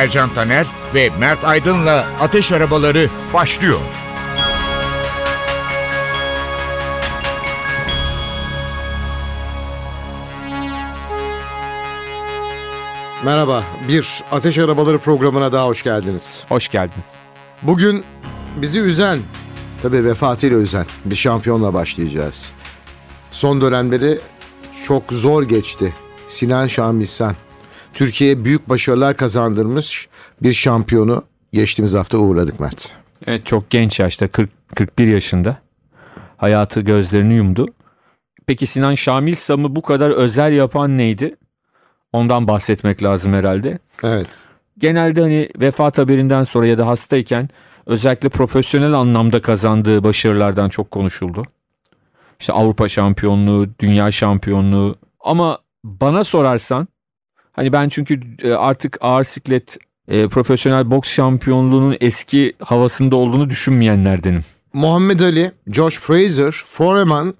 Ercan Taner ve Mert Aydın'la Ateş Arabaları başlıyor. Merhaba, bir Ateş Arabaları programına daha hoş geldiniz. Hoş geldiniz. Bugün bizi üzen, tabii vefatıyla üzen bir şampiyonla başlayacağız. Son dönemleri çok zor geçti. Sinan Şamilsan, Türkiye'ye büyük başarılar kazandırmış bir şampiyonu geçtiğimiz hafta uğurladık Mert. Evet çok genç yaşta 40 41 yaşında hayatı gözlerini yumdu. Peki Sinan Şamil Sam'ı bu kadar özel yapan neydi? Ondan bahsetmek lazım herhalde. Evet. Genelde hani vefat haberinden sonra ya da hastayken özellikle profesyonel anlamda kazandığı başarılardan çok konuşuldu. İşte Avrupa şampiyonluğu, dünya şampiyonluğu ama bana sorarsan hani ben çünkü e, artık ağır siklet e, profesyonel boks şampiyonluğunun eski havasında olduğunu düşünmeyenlerdenim. Muhammed Ali, Josh Fraser, Foreman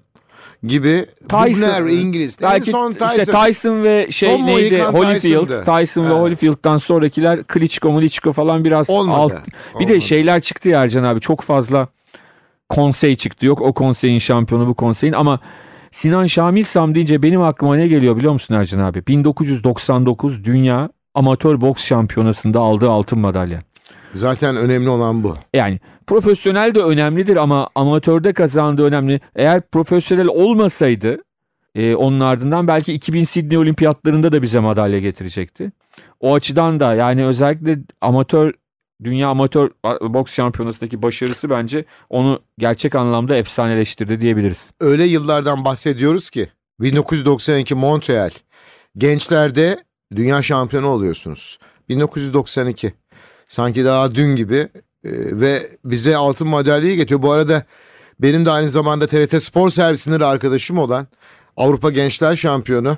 gibi Dubner İngiliz. En Belki son Tyson. işte Tyson ve şey Son neydi Mohikan Holyfield. Tyson'dı. Tyson ve Evet. Holyfield'dan sonrakiler Klitschko Milichko falan biraz Olmadı. alt. Bir de Olmadı. şeyler çıktı ya Ercan abi çok fazla konsey çıktı. Yok o konseyin şampiyonu bu konseyin ama Sinan Şamil Sam deyince benim aklıma ne geliyor biliyor musun Ercan abi? 1999 Dünya Amatör Boks Şampiyonası'nda aldığı altın madalya. Zaten önemli olan bu. Yani profesyonel de önemlidir ama amatörde kazandığı önemli. Eğer profesyonel olmasaydı e, onun ardından belki 2000 Sydney Olimpiyatlarında da bize madalya getirecekti. O açıdan da yani özellikle amatör dünya amatör boks şampiyonasındaki başarısı bence onu gerçek anlamda efsaneleştirdi diyebiliriz. öyle yıllardan bahsediyoruz ki 1992 Montreal gençlerde dünya şampiyonu oluyorsunuz. 1992 sanki daha dün gibi e, ve bize altın madalyayı getiriyor. Bu arada benim de aynı zamanda TRT Spor Servisinde de arkadaşım olan Avrupa Gençler Şampiyonu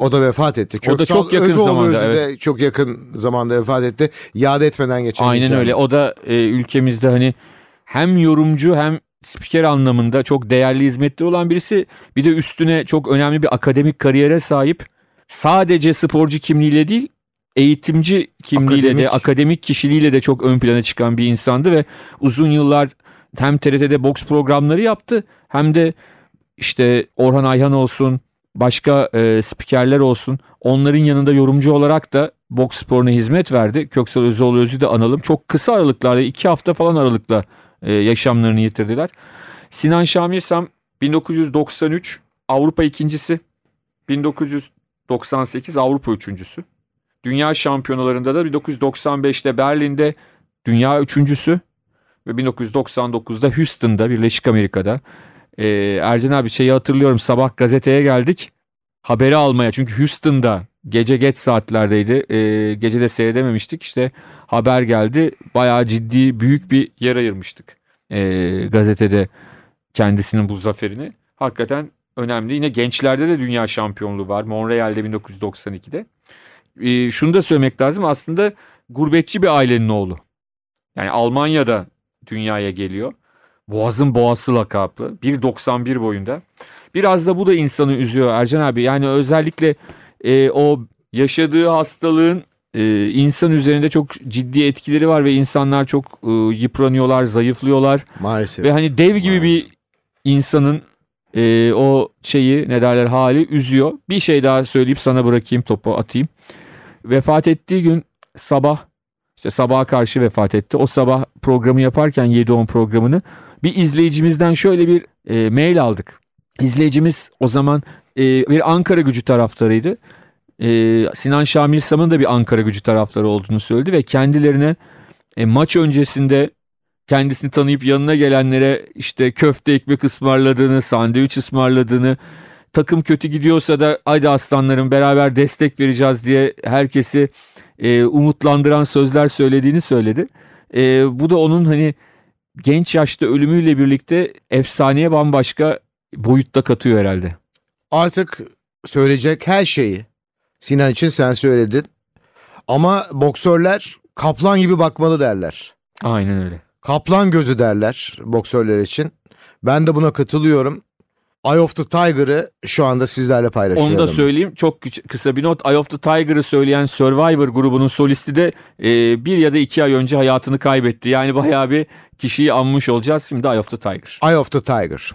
o da vefat etti. O da çok yakın Özoğlu zamanda, Özü de çok yakın zamanda vefat etti. Yad etmeden geçemeyeceğim. Aynen öyle. O da e, ülkemizde hani hem yorumcu hem spiker anlamında çok değerli hizmetleri olan birisi. Bir de üstüne çok önemli bir akademik kariyere sahip. Sadece sporcu kimliğiyle değil, eğitimci kimliğiyle de, Akademik. akademik kişiliğiyle de çok ön plana çıkan bir insandı ve uzun yıllar hem TRT'de boks programları yaptı hem de işte Orhan Ayhan olsun, başka e, spikerler olsun onların yanında yorumcu olarak da boks sporuna hizmet verdi. Köksal Özoğlu Özü de analım. Çok kısa aralıklarla iki hafta falan aralıkla e, yaşamlarını yitirdiler. Sinan Şamil Sam 1993 Avrupa ikincisi, 1998 Avrupa üçüncüsü. Dünya şampiyonalarında da 1995'te Berlin'de dünya üçüncüsü ve 1999'da Houston'da Birleşik Amerika'da. Ee, Ercan abi şeyi hatırlıyorum. Sabah gazeteye geldik. Haberi almaya. Çünkü Houston'da gece geç saatlerdeydi. Ee, gece de seyredememiştik. İşte haber geldi. Bayağı ciddi büyük bir yer ayırmıştık. Ee, gazetede kendisinin bu zaferini. Hakikaten önemli. Yine gençlerde de dünya şampiyonluğu var. Montreal'de 1992'de Ee, şunu da söylemek lazım. Aslında gurbetçi bir ailenin oğlu. Yani Almanya'da dünyaya geliyor Boğazın boğası lakaplı. 1.91 boyunda. Biraz da bu da insanı üzüyor Ercan abi. Yani özellikle e, o yaşadığı hastalığın e, insan üzerinde çok ciddi etkileri var ve insanlar çok e, yıpranıyorlar, zayıflıyorlar. Maalesef. Ve hani dev gibi bir insanın e, o şeyi ne derler hali üzüyor. Bir şey daha söyleyip sana bırakayım topu atayım. Vefat ettiği gün sabah işte sabaha karşı vefat etti. O sabah programı yaparken 7-10 programını bir izleyicimizden şöyle bir e, mail aldık. İzleyicimiz o zaman e, bir Ankara gücü taraftarıydı. E, Sinan Şamil Sam'ın da bir Ankara gücü taraftarı olduğunu söyledi ve kendilerine e, maç öncesinde kendisini tanıyıp yanına gelenlere işte köfte ekmek ısmarladığını, sandviç ısmarladığını, takım kötü gidiyorsa da haydi aslanlarım beraber destek vereceğiz diye herkesi e, umutlandıran sözler söylediğini söyledi. E, bu da onun hani genç yaşta ölümüyle birlikte efsaneye bambaşka boyutta katıyor herhalde. Artık söyleyecek her şeyi Sinan için sen söyledin. Ama boksörler kaplan gibi bakmalı derler. Aynen öyle. Kaplan gözü derler boksörler için. Ben de buna katılıyorum. Eye of the Tiger'ı şu anda sizlerle paylaşıyorum. Onu da söyleyeyim. Çok kısa bir not. Eye of the Tiger'ı söyleyen Survivor grubunun solisti de e, bir ya da iki ay önce hayatını kaybetti. Yani bayağı bir kişiyi anmış olacağız. Şimdi Eye of the Tiger. Eye of the Tiger.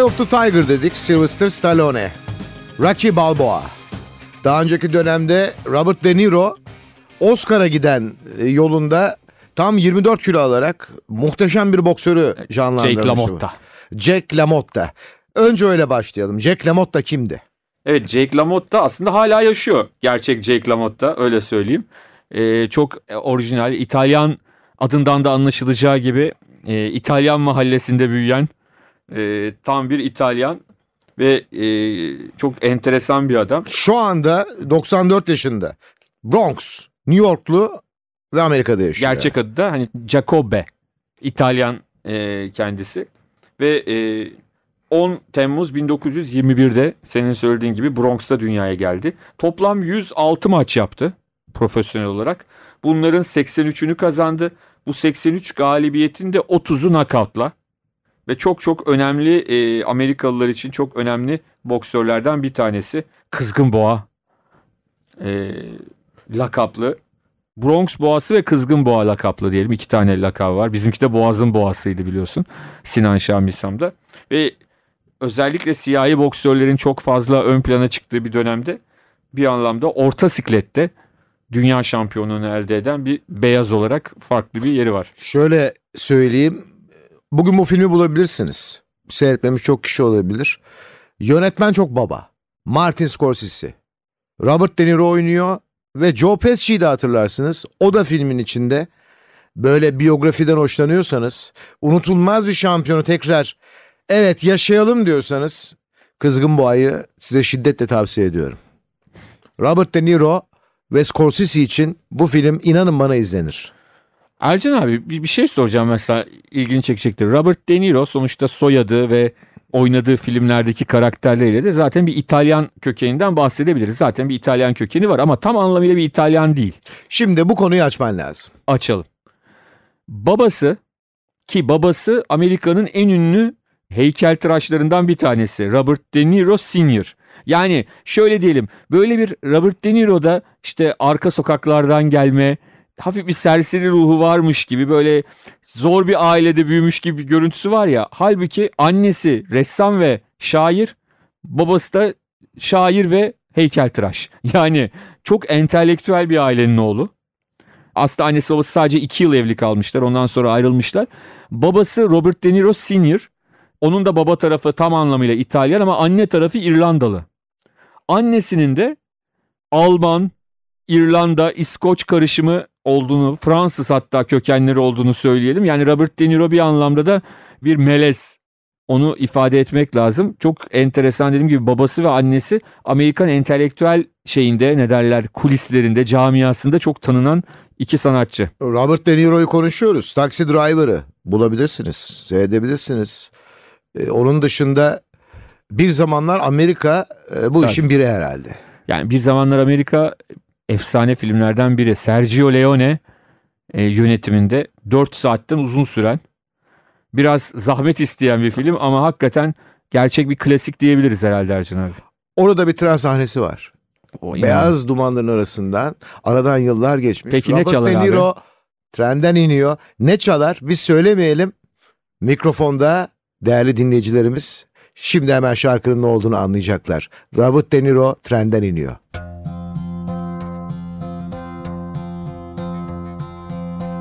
Eye of the Tiger dedik Sylvester Stallone. Rocky Balboa. Daha önceki dönemde Robert De Niro Oscar'a giden e, yolunda tam 24 kilo alarak muhteşem bir boksörü canlandırmıştı. Jake LaMotta. Jack LaMotta. Önce öyle başlayalım. Jack LaMotta kimdi? Evet Jake LaMotta aslında hala yaşıyor. Gerçek Jake LaMotta öyle söyleyeyim. Ee, çok orijinal İtalyan adından da anlaşılacağı gibi e, İtalyan mahallesinde büyüyen E, tam bir İtalyan ve e, çok enteresan bir adam. Şu anda 94 yaşında. Bronx, New Yorklu ve Amerika'da yaşıyor. Gerçek adı da hani Giacobbe. İtalyan e, kendisi. Ve e, 10 Temmuz 1921'de senin söylediğin gibi Bronx'ta dünyaya geldi. Toplam 106 maç yaptı profesyonel olarak. Bunların 83'ünü kazandı. Bu 83 galibiyetin de 30'u nakavtla. Ve çok çok önemli e, Amerikalılar için çok önemli boksörlerden bir tanesi. Kızgın Boğa e, lakaplı. Bronx Boğası ve Kızgın Boğa lakaplı diyelim. iki tane lakabı var. Bizimki de Boğaz'ın Boğası'ydı biliyorsun. Sinan Şamisam'da. Ve özellikle siyahi boksörlerin çok fazla ön plana çıktığı bir dönemde bir anlamda orta siklette dünya şampiyonluğunu elde eden bir beyaz olarak farklı bir yeri var. Şöyle söyleyeyim. Bugün bu filmi bulabilirsiniz. Seyretmemiş çok kişi olabilir. Yönetmen çok baba. Martin Scorsese. Robert De Niro oynuyor ve Joe Pesci'yi de hatırlarsınız. O da filmin içinde. Böyle biyografiden hoşlanıyorsanız, unutulmaz bir şampiyonu tekrar evet yaşayalım diyorsanız Kızgın Boğa'yı size şiddetle tavsiye ediyorum. Robert De Niro ve Scorsese için bu film inanın bana izlenir. Ercan abi bir, bir şey soracağım mesela ilgini çekecektir. Robert De Niro sonuçta soyadı ve oynadığı filmlerdeki karakterleriyle de zaten bir İtalyan kökeninden bahsedebiliriz. Zaten bir İtalyan kökeni var ama tam anlamıyla bir İtalyan değil. Şimdi bu konuyu açman lazım. Açalım. Babası ki babası Amerika'nın en ünlü heykeltıraşlarından bir tanesi. Robert De Niro Sr. Yani şöyle diyelim böyle bir Robert De Niro'da işte arka sokaklardan gelme hafif bir serseri ruhu varmış gibi böyle zor bir ailede büyümüş gibi bir görüntüsü var ya. Halbuki annesi ressam ve şair, babası da şair ve heykeltıraş. Yani çok entelektüel bir ailenin oğlu. Aslında annesi babası sadece iki yıl evli kalmışlar. Ondan sonra ayrılmışlar. Babası Robert De Niro Sr. Onun da baba tarafı tam anlamıyla İtalyan ama anne tarafı İrlandalı. Annesinin de Alman, İrlanda, İskoç karışımı olduğunu, Fransız hatta kökenleri olduğunu söyleyelim. Yani Robert De Niro bir anlamda da bir melez. Onu ifade etmek lazım. Çok enteresan dediğim gibi babası ve annesi Amerikan entelektüel şeyinde ne derler kulislerinde, camiasında çok tanınan iki sanatçı. Robert De Niro'yu konuşuyoruz. Taxi Driver'ı bulabilirsiniz, seyredebilirsiniz. Ee, onun dışında bir zamanlar Amerika e, bu Tabii. işin biri herhalde. Yani bir zamanlar Amerika efsane filmlerden biri. Sergio Leone e, yönetiminde 4 saatten uzun süren biraz zahmet isteyen bir film ama hakikaten gerçek bir klasik diyebiliriz herhalde Ercan abi. Orada bir tren sahnesi var. O. Beyaz dumanların arasından aradan yıllar geçmiş. Peki ne Robert çalar De abi? Niro trenden iniyor. Ne çalar? Biz söylemeyelim. Mikrofonda değerli dinleyicilerimiz şimdi hemen şarkının ne olduğunu anlayacaklar. Robert De Niro trenden iniyor.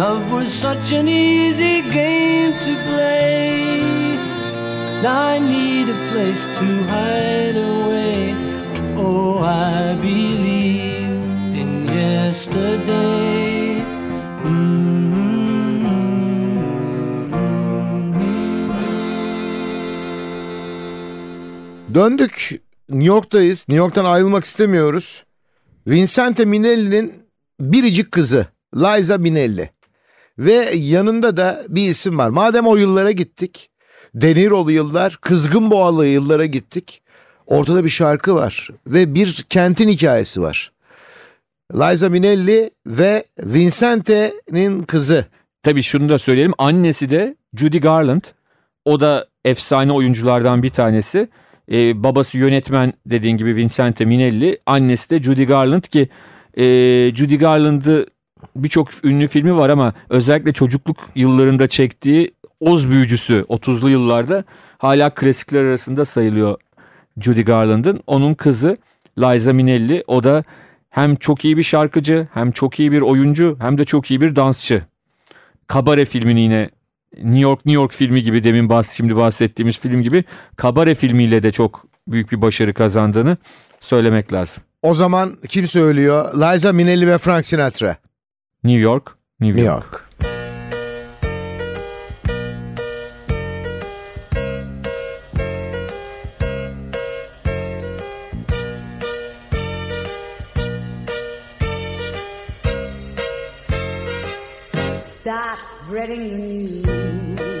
Love was such an easy game to play. Now I need a place to hide away. Oh, I believe in yesterday. Mm-hmm. Döndük. New York'tayız. New York'tan ayrılmak istemiyoruz. Vincente Minelli'nin biricik kızı Liza Minelli. Ve yanında da bir isim var. Madem o yıllara gittik. Denirolu yıllar, Kızgın Boğalı yıllara gittik. Ortada bir şarkı var ve bir kentin hikayesi var. Liza Minelli ve Vincente'nin kızı. Tabii şunu da söyleyelim. Annesi de Judy Garland. O da efsane oyunculardan bir tanesi. Ee, babası yönetmen dediğin gibi Vincente Minelli. Annesi de Judy Garland ki e, Judy Garland'ı birçok ünlü filmi var ama özellikle çocukluk yıllarında çektiği Oz Büyücüsü 30'lu yıllarda hala klasikler arasında sayılıyor Judy Garland'ın. Onun kızı Liza Minnelli o da hem çok iyi bir şarkıcı hem çok iyi bir oyuncu hem de çok iyi bir dansçı. Kabare filmini yine New York New York filmi gibi demin bahs şimdi bahsettiğimiz film gibi Kabare filmiyle de çok büyük bir başarı kazandığını söylemek lazım. O zaman kim söylüyor? Liza Minnelli ve Frank Sinatra. New York, New New York. York. Start spreading the news.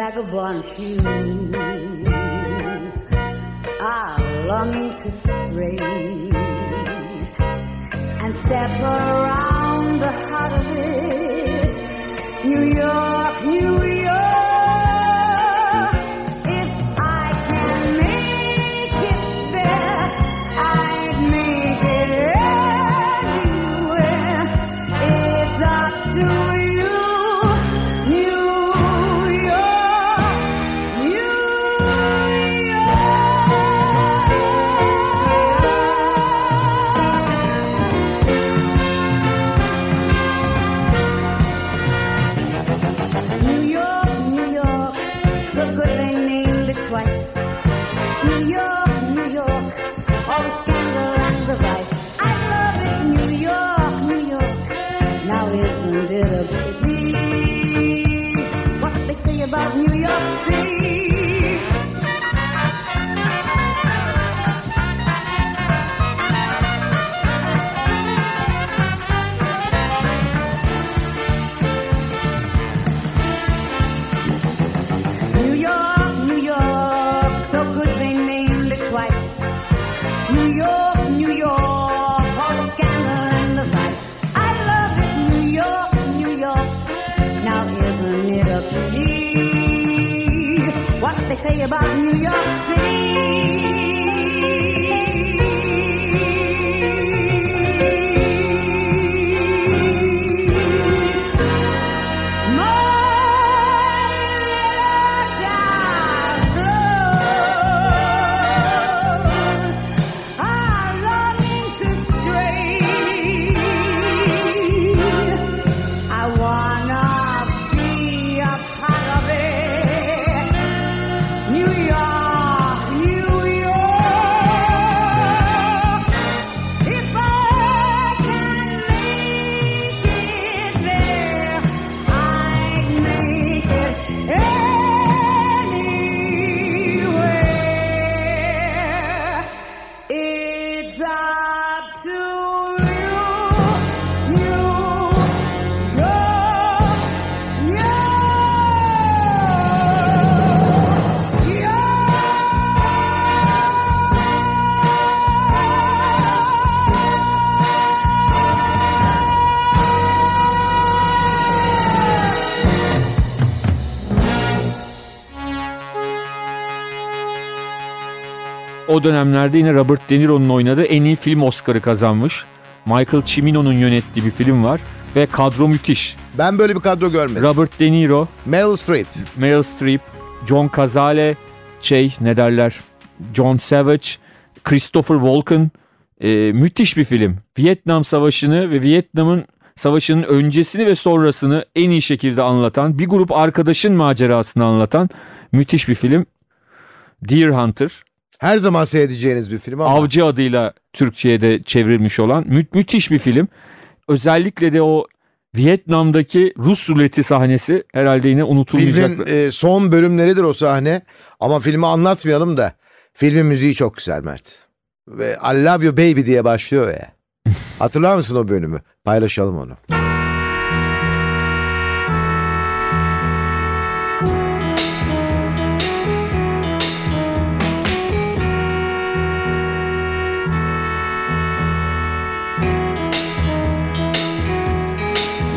Vagabond shoes are longing to stray and step around the heart of it. New York, New York. darling. O dönemlerde yine Robert De Niro'nun oynadığı en iyi film Oscar'ı kazanmış. Michael Cimino'nun yönettiği bir film var. ve kadro müthiş. Ben böyle bir kadro görmedim. Robert De Niro, Meryl Streep. Meryl Streep, John Cazale, şey ne derler, John Savage, Christopher Walken. Ee, müthiş bir film. Vietnam Savaşı'nı ve Vietnam'ın savaşının öncesini ve sonrasını en iyi şekilde anlatan, bir grup arkadaşın macerasını anlatan müthiş bir film. Deer Hunter, Her zaman seyredeceğiniz bir film ama. Avcı adıyla Türkçe'ye de çevrilmiş olan mü- müthiş bir film. Özellikle de o Vietnam'daki Rus ruleti sahnesi herhalde yine unutulmayacak. Filmin e, son bölümleridir o sahne. Ama filmi anlatmayalım da. Filmin müziği çok güzel Mert. Ve I Love You Baby diye başlıyor ya. Hatırlar mısın o bölümü? Paylaşalım onu.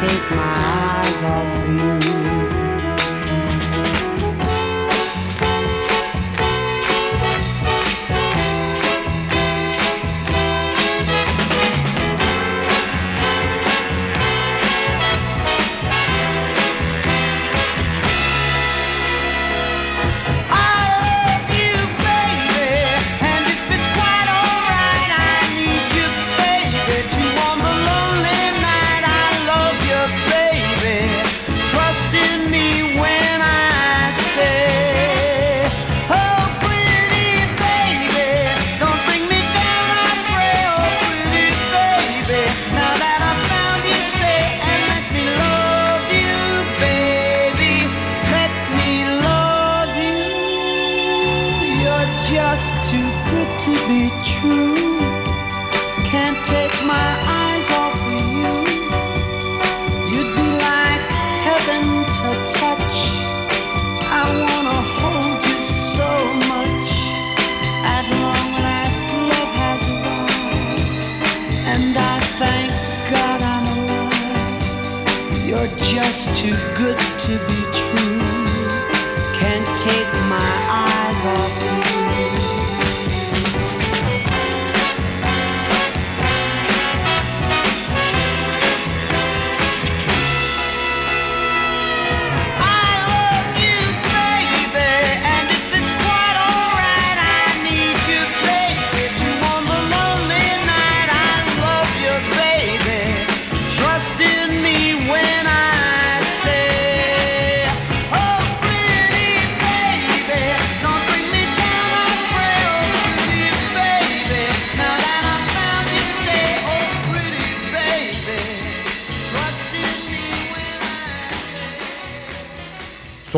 Take my eyes off you.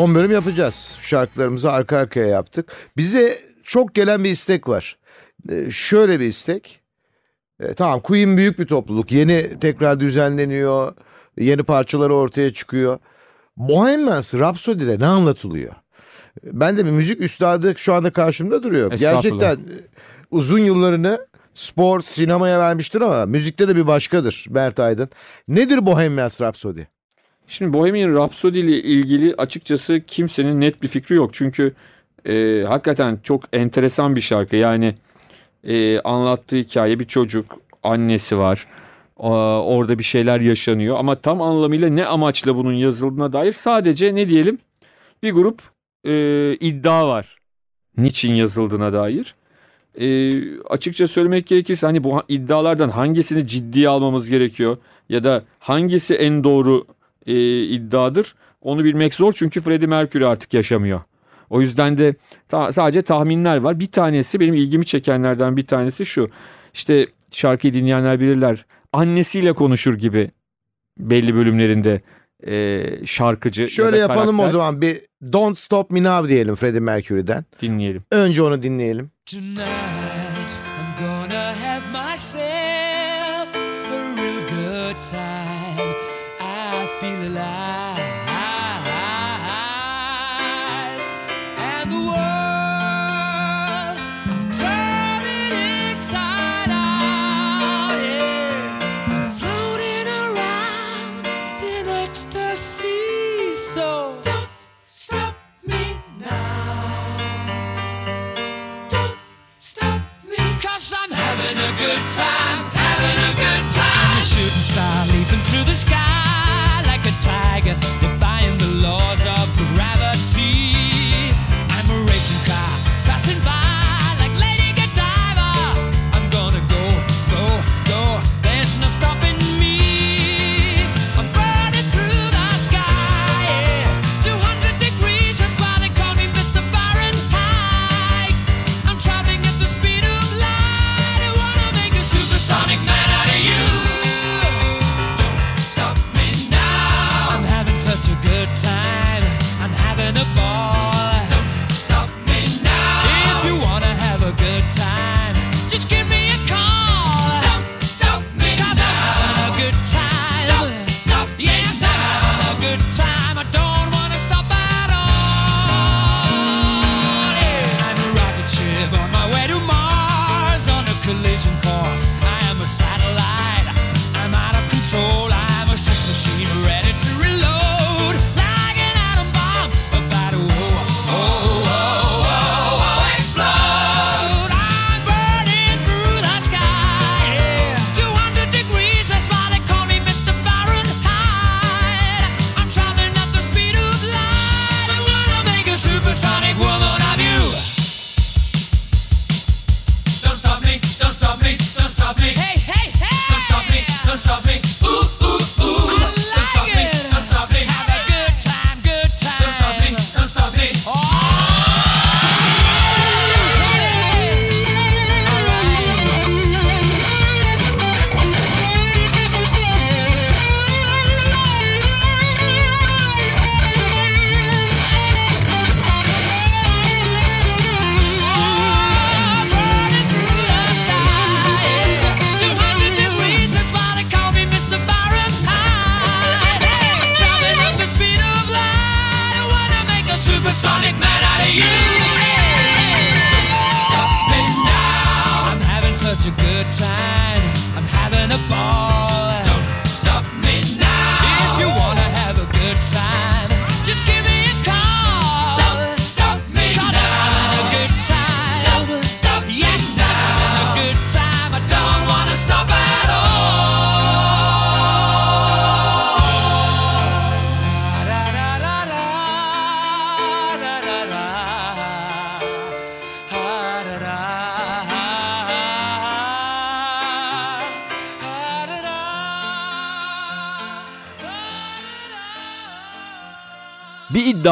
Son bölüm yapacağız. Şarkılarımızı arka arkaya yaptık. Bize çok gelen bir istek var. Ee, şöyle bir istek. Ee, tamam Queen büyük bir topluluk. Yeni tekrar düzenleniyor. Yeni parçaları ortaya çıkıyor. Bohemian Rhapsody'de ne anlatılıyor? Ben de bir müzik üstadı şu anda karşımda duruyor. Gerçekten e, uzun yıllarını spor, sinemaya vermiştir ama müzikte de bir başkadır Mert Aydın. Nedir Bohemian Rhapsody? Şimdi Bohemian Rhapsody ile ilgili açıkçası kimsenin net bir fikri yok. Çünkü e, hakikaten çok enteresan bir şarkı. Yani e, anlattığı hikaye bir çocuk, annesi var. Aa, orada bir şeyler yaşanıyor ama tam anlamıyla ne amaçla bunun yazıldığına dair sadece ne diyelim bir grup e, iddia var. Niçin yazıldığına dair. E, açıkça söylemek gerekirse hani bu iddialardan hangisini ciddiye almamız gerekiyor ya da hangisi en doğru e, iddiadır. Onu bilmek zor çünkü Freddie Mercury artık yaşamıyor. O yüzden de ta- sadece tahminler var. Bir tanesi benim ilgimi çekenlerden bir tanesi şu. İşte şarkıyı dinleyenler bilirler. Annesiyle konuşur gibi belli bölümlerinde e, şarkıcı. ya Şöyle da yapalım o karakter. zaman bir Don't Stop Me Now diyelim Freddie Mercury'den. Dinleyelim. Önce onu dinleyelim. Tonight I'm gonna have myself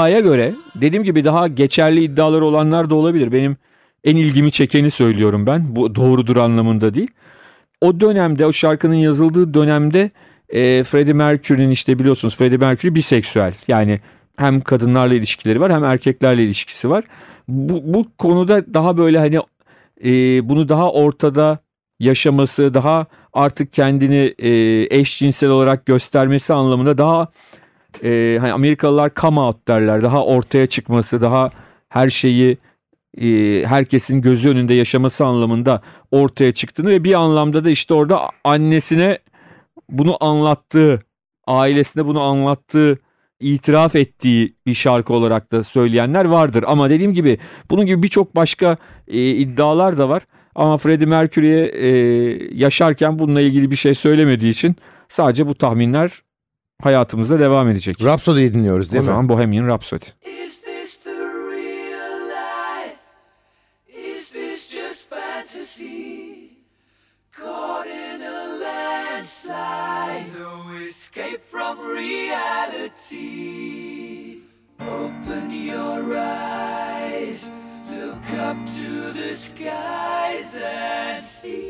iddiaya göre dediğim gibi daha geçerli iddiaları olanlar da olabilir. Benim en ilgimi çekeni söylüyorum ben. Bu doğrudur anlamında değil. O dönemde o şarkının yazıldığı dönemde e, Freddie Mercury'nin işte biliyorsunuz Freddie Mercury biseksüel. Yani hem kadınlarla ilişkileri var hem erkeklerle ilişkisi var. Bu, bu konuda daha böyle hani e, bunu daha ortada yaşaması, daha artık kendini e, eşcinsel olarak göstermesi anlamında daha e, hani Amerikalılar come out derler. Daha ortaya çıkması, daha her şeyi e, herkesin gözü önünde yaşaması anlamında ortaya çıktığını ve bir anlamda da işte orada annesine bunu anlattığı, ailesine bunu anlattığı, itiraf ettiği bir şarkı olarak da söyleyenler vardır. Ama dediğim gibi bunun gibi birçok başka e, iddialar da var. Ama Freddie Mercury'ye e, yaşarken bununla ilgili bir şey söylemediği için sadece bu tahminler hayatımızda devam edecek. Rhapsody'yi dinliyoruz değil o mi? O zaman Bohemian Rhapsody. Is this the real life? Is this just fantasy? Caught in a landslide No escape from reality Open your eyes Look up to the skies and see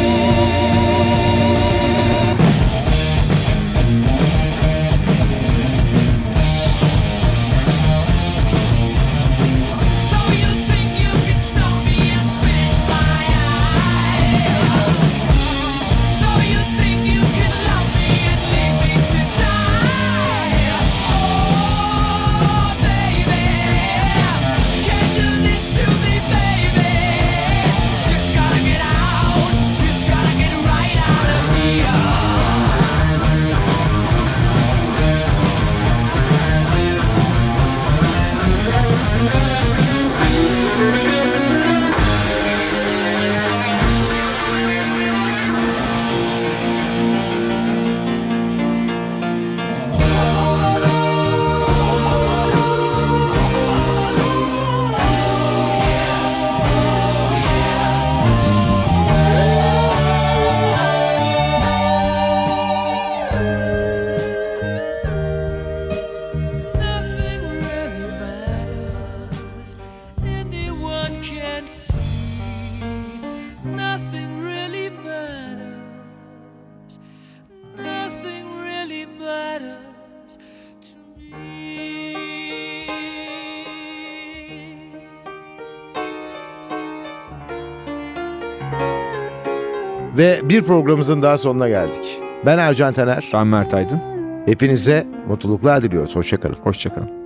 Bir programımızın daha sonuna geldik. Ben Ercan Taner. Ben Mert Aydın. Hepinize mutluluklar diliyoruz. Hoşçakalın. Hoşçakalın.